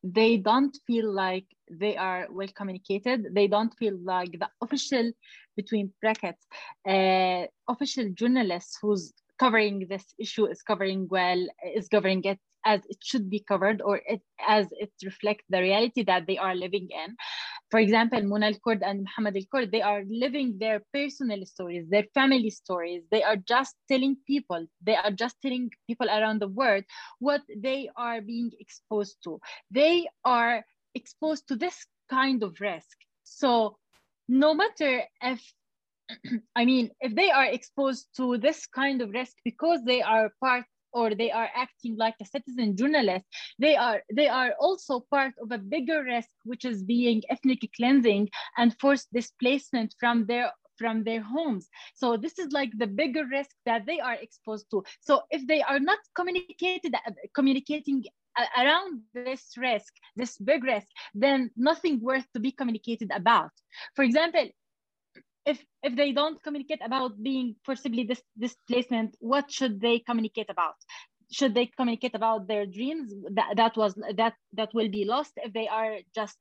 they don't feel like they are well communicated. They don't feel like the official between brackets uh, official journalists who's covering this issue is covering well is covering it as it should be covered or it, as it reflects the reality that they are living in for example, Mona al-Kurd and Muhammad al-Kurd, they are living their personal stories, their family stories. They are just telling people, they are just telling people around the world what they are being exposed to. They are exposed to this kind of risk. So no matter if I mean, if they are exposed to this kind of risk because they are part or they are acting like a citizen journalist they are they are also part of a bigger risk which is being ethnic cleansing and forced displacement from their from their homes. So this is like the bigger risk that they are exposed to. So if they are not communicated uh, communicating around this risk this big risk then nothing worth to be communicated about. For example if if they don't communicate about being forcibly dis- displacement what should they communicate about? Should they communicate about their dreams that, that was that that will be lost if they are just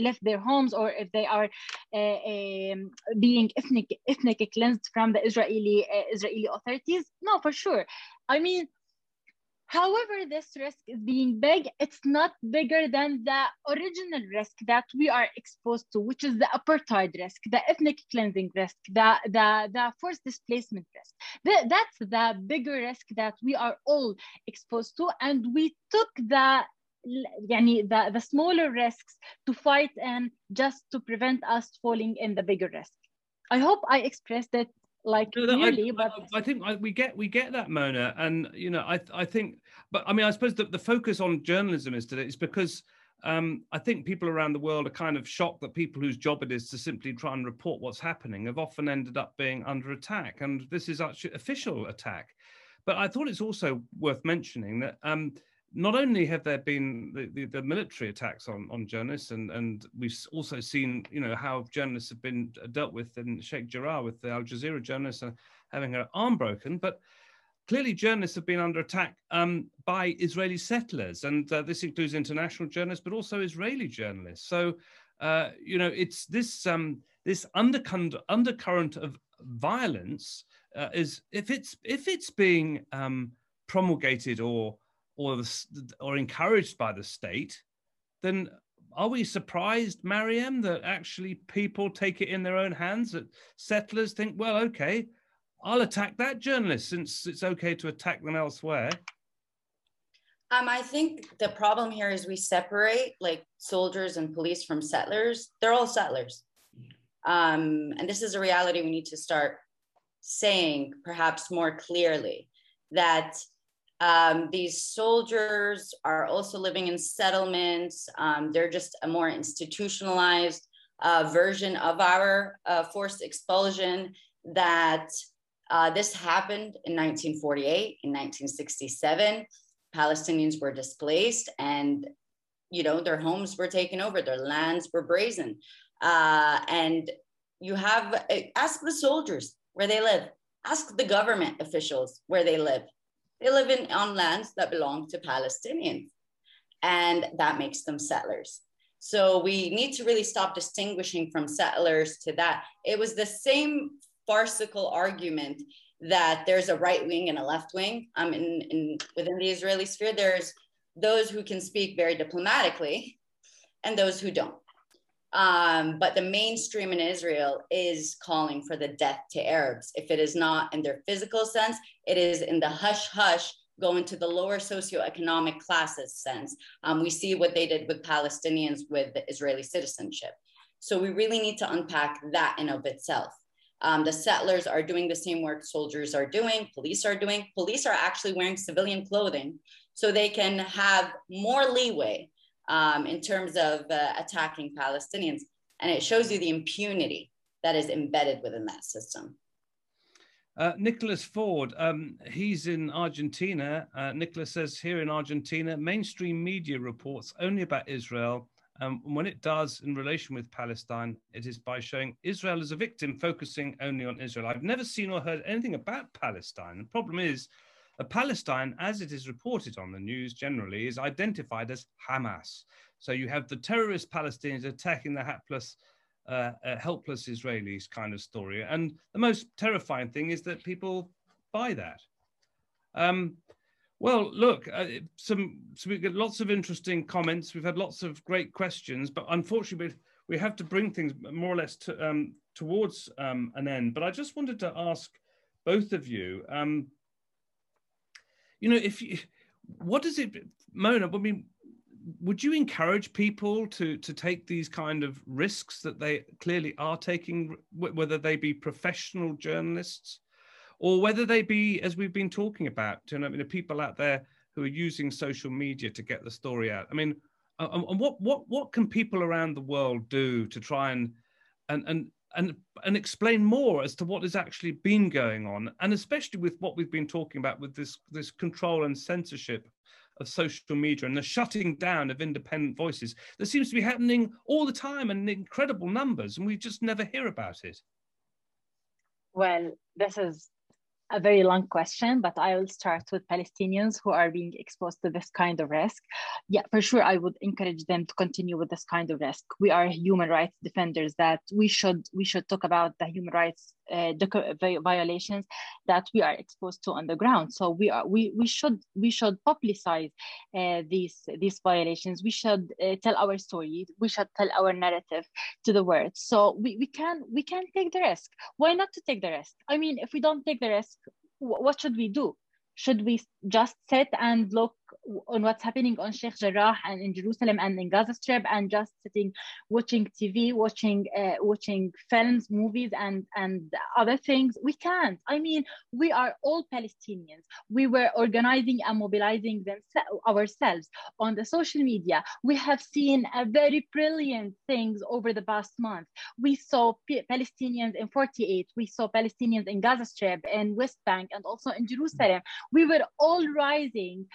left their homes or if they are uh, um, being ethnic ethnic cleansed from the israeli uh, israeli authorities? No for sure. I mean However, this risk is being big, it's not bigger than the original risk that we are exposed to, which is the apartheid risk, the ethnic cleansing risk, the, the, the forced displacement risk. The, that's the bigger risk that we are all exposed to. And we took the يعني the, the smaller risks to fight and just to prevent us falling in the bigger risk. I hope I expressed it like no, clearly, I, but I, I think I, we get we get that Mona, and you know I I think, but I mean I suppose the, the focus on journalism is today is because um, I think people around the world are kind of shocked that people whose job it is to simply try and report what's happening have often ended up being under attack, and this is actually official attack. But I thought it's also worth mentioning that um, not only have there been the, the, the, military attacks on, on journalists, and, and we've also seen, you know, how journalists have been dealt with in Sheikh Jarrah with the Al Jazeera journalist uh, having her arm broken, but clearly journalists have been under attack um, by Israeli settlers, and uh, this includes international journalists, but also Israeli journalists. So, uh, you know, it's this um, this undercurrent undercurrent of violence uh, is if it's if it's being um, promulgated or or the, or encouraged by the state, then are we surprised, Mariam, that actually people take it in their own hands? That settlers think, well, okay, I'll attack that journalist since it's okay to attack them elsewhere. Um, I think the problem here is we separate like soldiers and police from settlers. They're all settlers. Um, and this is a reality we need to start saying perhaps more clearly that um, these soldiers are also living in settlements. Um, they're just a more institutionalized uh, version of our uh, forced expulsion that uh, this happened in 1948, in 1967. Palestinians were displaced and, you know, their homes were taken over, their lands were brazen. Uh, and you have, ask the soldiers where they live, ask the government officials where they live they live in on lands that belong to Palestinians, and that makes them settlers. So we need to really stop distinguishing from settlers to that. It was the same farcical argument that there's a right wing and a left wing. Um, in, in within the Israeli sphere, there's those who can speak very diplomatically, and those who don't. Um, but the mainstream in Israel is calling for the death to Arabs. If it is not in their physical sense, it is in the hush hush going to the lower socioeconomic classes sense. Um, we see what they did with Palestinians with the Israeli citizenship. So we really need to unpack that in of itself. Um, the settlers are doing the same work soldiers are doing, police are doing. Police are actually wearing civilian clothing so they can have more leeway um, in terms of uh, attacking Palestinians. And it shows you the impunity that is embedded within that system. Uh, Nicholas Ford, um, he's in Argentina. Uh, Nicholas says here in Argentina, mainstream media reports only about Israel. Um, when it does in relation with Palestine, it is by showing Israel as a victim, focusing only on Israel. I've never seen or heard anything about Palestine. The problem is, Palestine, as it is reported on the news generally, is identified as Hamas. So you have the terrorist Palestinians attacking the hapless, uh, uh, helpless Israelis kind of story. And the most terrifying thing is that people buy that. Um, well, look, uh, some so we get lots of interesting comments. We've had lots of great questions, but unfortunately, we have to bring things more or less to, um, towards um, an end. But I just wanted to ask both of you, um, you know, if you, what does it, Mona? I mean, would you encourage people to to take these kind of risks that they clearly are taking, whether they be professional journalists or whether they be, as we've been talking about, you know, I mean, the people out there who are using social media to get the story out? I mean, and what what what can people around the world do to try and and and and and explain more as to what has actually been going on, and especially with what we've been talking about with this this control and censorship of social media and the shutting down of independent voices that seems to be happening all the time and in incredible numbers, and we just never hear about it. Well, this is a very long question, but I will start with Palestinians who are being exposed to this kind of risk. Yeah, for sure, I would encourage them to continue with this kind of risk. We are human rights defenders that we should we should talk about the human rights uh, violations that we are exposed to on the ground. So we are we we should we should publicize uh, these these violations. We should uh, tell our story. We should tell our narrative to the world. So we, we can we can take the risk. Why not to take the risk? I mean, if we don't take the risk, what should we do? Should we just sit and look on what's happening on Sheikh Jarrah and in Jerusalem and in Gaza Strip and just sitting watching TV, watching uh, watching films, movies, and and other things. We can't. I mean, we are all Palestinians. We were organizing and mobilizing them, ourselves on the social media. We have seen very brilliant things over the past month. We saw P- Palestinians in 48. We saw Palestinians in Gaza Strip and West Bank and also in Jerusalem. We were all rising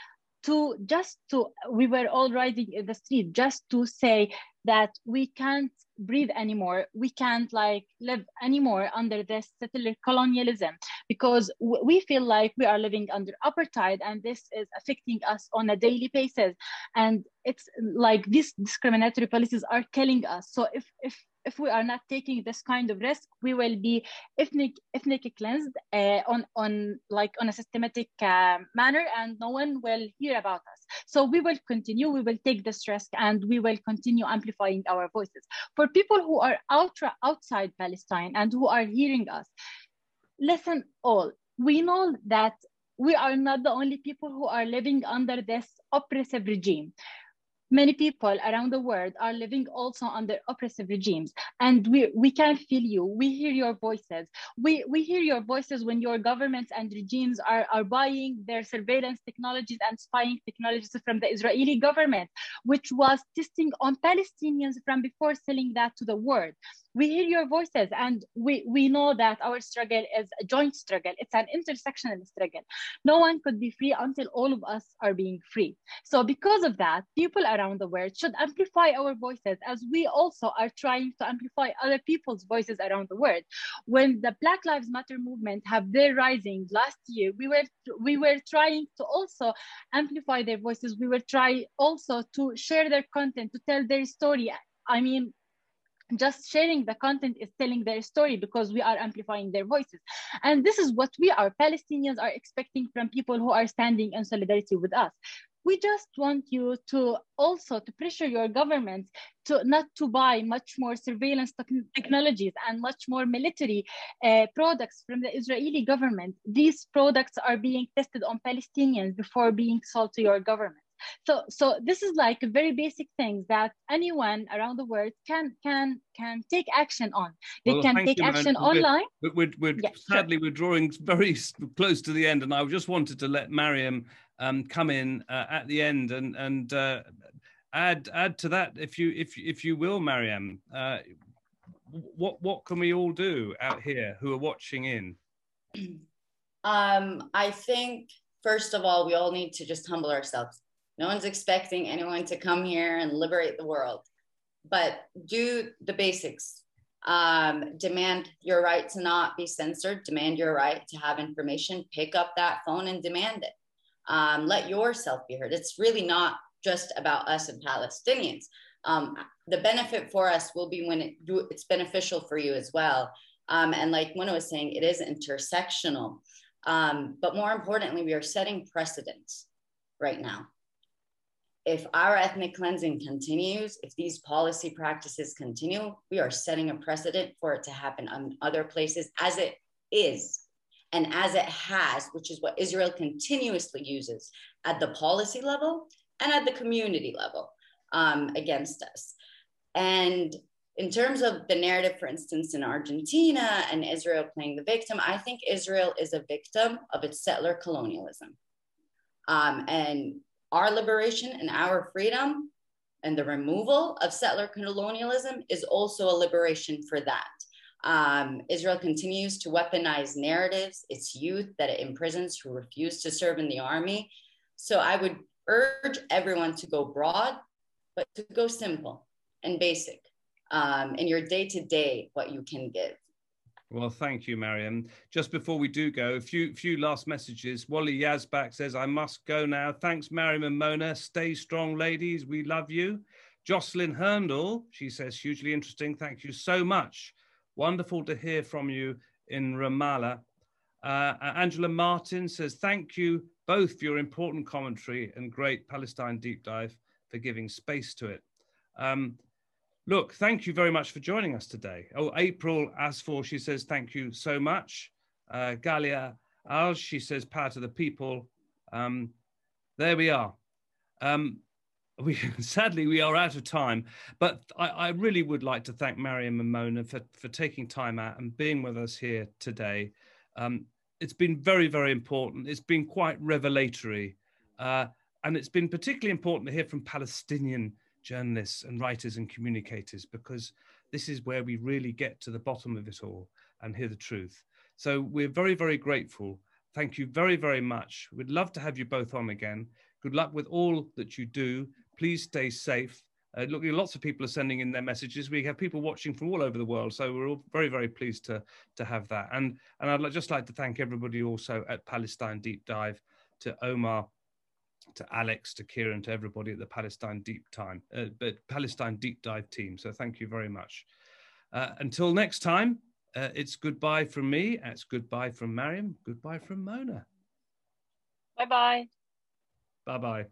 to just to we were all riding in the street just to say that we can't breathe anymore. We can't like live anymore under this settler colonialism because we feel like we are living under apartheid and this is affecting us on a daily basis. And it's like these discriminatory policies are killing us. So if if if we are not taking this kind of risk, we will be ethnic ethnic cleansed uh, on on like on a systematic uh, manner, and no one will hear about us. So we will continue. We will take this risk, and we will continue amplifying our voices. For people who are out, outside Palestine and who are hearing us, listen all. We know that we are not the only people who are living under this oppressive regime many people around the world are living also under oppressive regimes. And we, we can feel you. We hear your voices. We, we hear your voices when your governments and regimes are, are buying their surveillance technologies and spying technologies from the israeli government which was testing on palestinians from before selling that to the world we hear your voices and we, we know that our struggle is a joint struggle. It's an intersectional struggle. No one could be free until all of us are being free. So because of that, people around the world should amplify our voices as we also are trying to amplify other people's voices around the world. When the Black Lives Matter movement have their rising last year, we were we were trying to also amplify their voices. We were trying also to share their content, to tell their story. I mean, just sharing the content is telling their story because we are amplifying their voices. And this is what we are palestinians are expecting from people who are standing in solidarity with us. We just want you to also to pressure your governments to not to buy much more surveillance technologies and much more military uh, products from the israeli government. These products are being tested on palestinians before being sold to your government so so this is like very basic things that anyone around the world can can can take action on they well, can take you, action man. online we're, we're, we're yeah, sadly sure. we're drawing very close to the end and i just wanted to let mariam um, come in uh, at the end and and uh, add add to that if you if if you will mariam uh, what what can we all do out here who are watching in um, i think first of all we all need to just humble ourselves no one's expecting anyone to come here and liberate the world, but do the basics. Um, demand your right to not be censored, demand your right to have information, pick up that phone and demand it. Um, let yourself be heard. It's really not just about us and Palestinians. Um, the benefit for us will be when it it's beneficial for you as well. Um, and like Mona was saying, it is intersectional. Um, but more importantly, we are setting precedents right now if our ethnic cleansing continues, if these policy practices continue, we are setting a precedent for it to happen in other places as it is and as it has, which is what Israel continuously uses at the policy level and at the community level um, against us. And in terms of the narrative, for instance, in Argentina and Israel playing the victim, I think Israel is a victim of its settler colonialism. Um, and our liberation and our freedom and the removal of settler colonialism is also a liberation for that. Um, Israel continues to weaponize narratives, its youth that it imprisons who refuse to serve in the army. So I would urge everyone to go broad, but to go simple and basic um, in your day to day, what you can give. Well, thank you, Mariam. Just before we do go, a few few last messages. Wally Yazbak says, I must go now. Thanks, Mariam and Mona. Stay strong, ladies. We love you. Jocelyn Herndl, she says, hugely interesting. Thank you so much. Wonderful to hear from you in Ramallah. Uh, Angela Martin says, thank you both for your important commentary and great Palestine deep dive for giving space to it. Um, Look, thank you very much for joining us today. Oh, April as for, she says, thank you so much. Uh, Galia Al, she says, power to the people. Um, there we are. Um, we sadly we are out of time, but I, I, really would like to thank Mariam and Mona for, for taking time out and being with us here today. Um, it's been very, very important. It's been quite revelatory. Uh, and it's been particularly important to hear from Palestinian journalists and writers and communicators because this is where we really get to the bottom of it all and hear the truth. So we're very, very grateful. Thank you very, very much. We'd love to have you both on again. Good luck with all that you do. Please stay safe. Uh, look, lots of people are sending in their messages. We have people watching from all over the world, so we're all very, very pleased to to have that. And and I'd just like to thank everybody also at Palestine Deep Dive, to Omar to Alex, to Kieran, to everybody at the Palestine Deep Time, uh, but Palestine Deep Dive team. So thank you very much. Uh, until next time, uh, it's goodbye from me. It's goodbye from Mariam. Goodbye from Mona. Bye bye. Bye bye.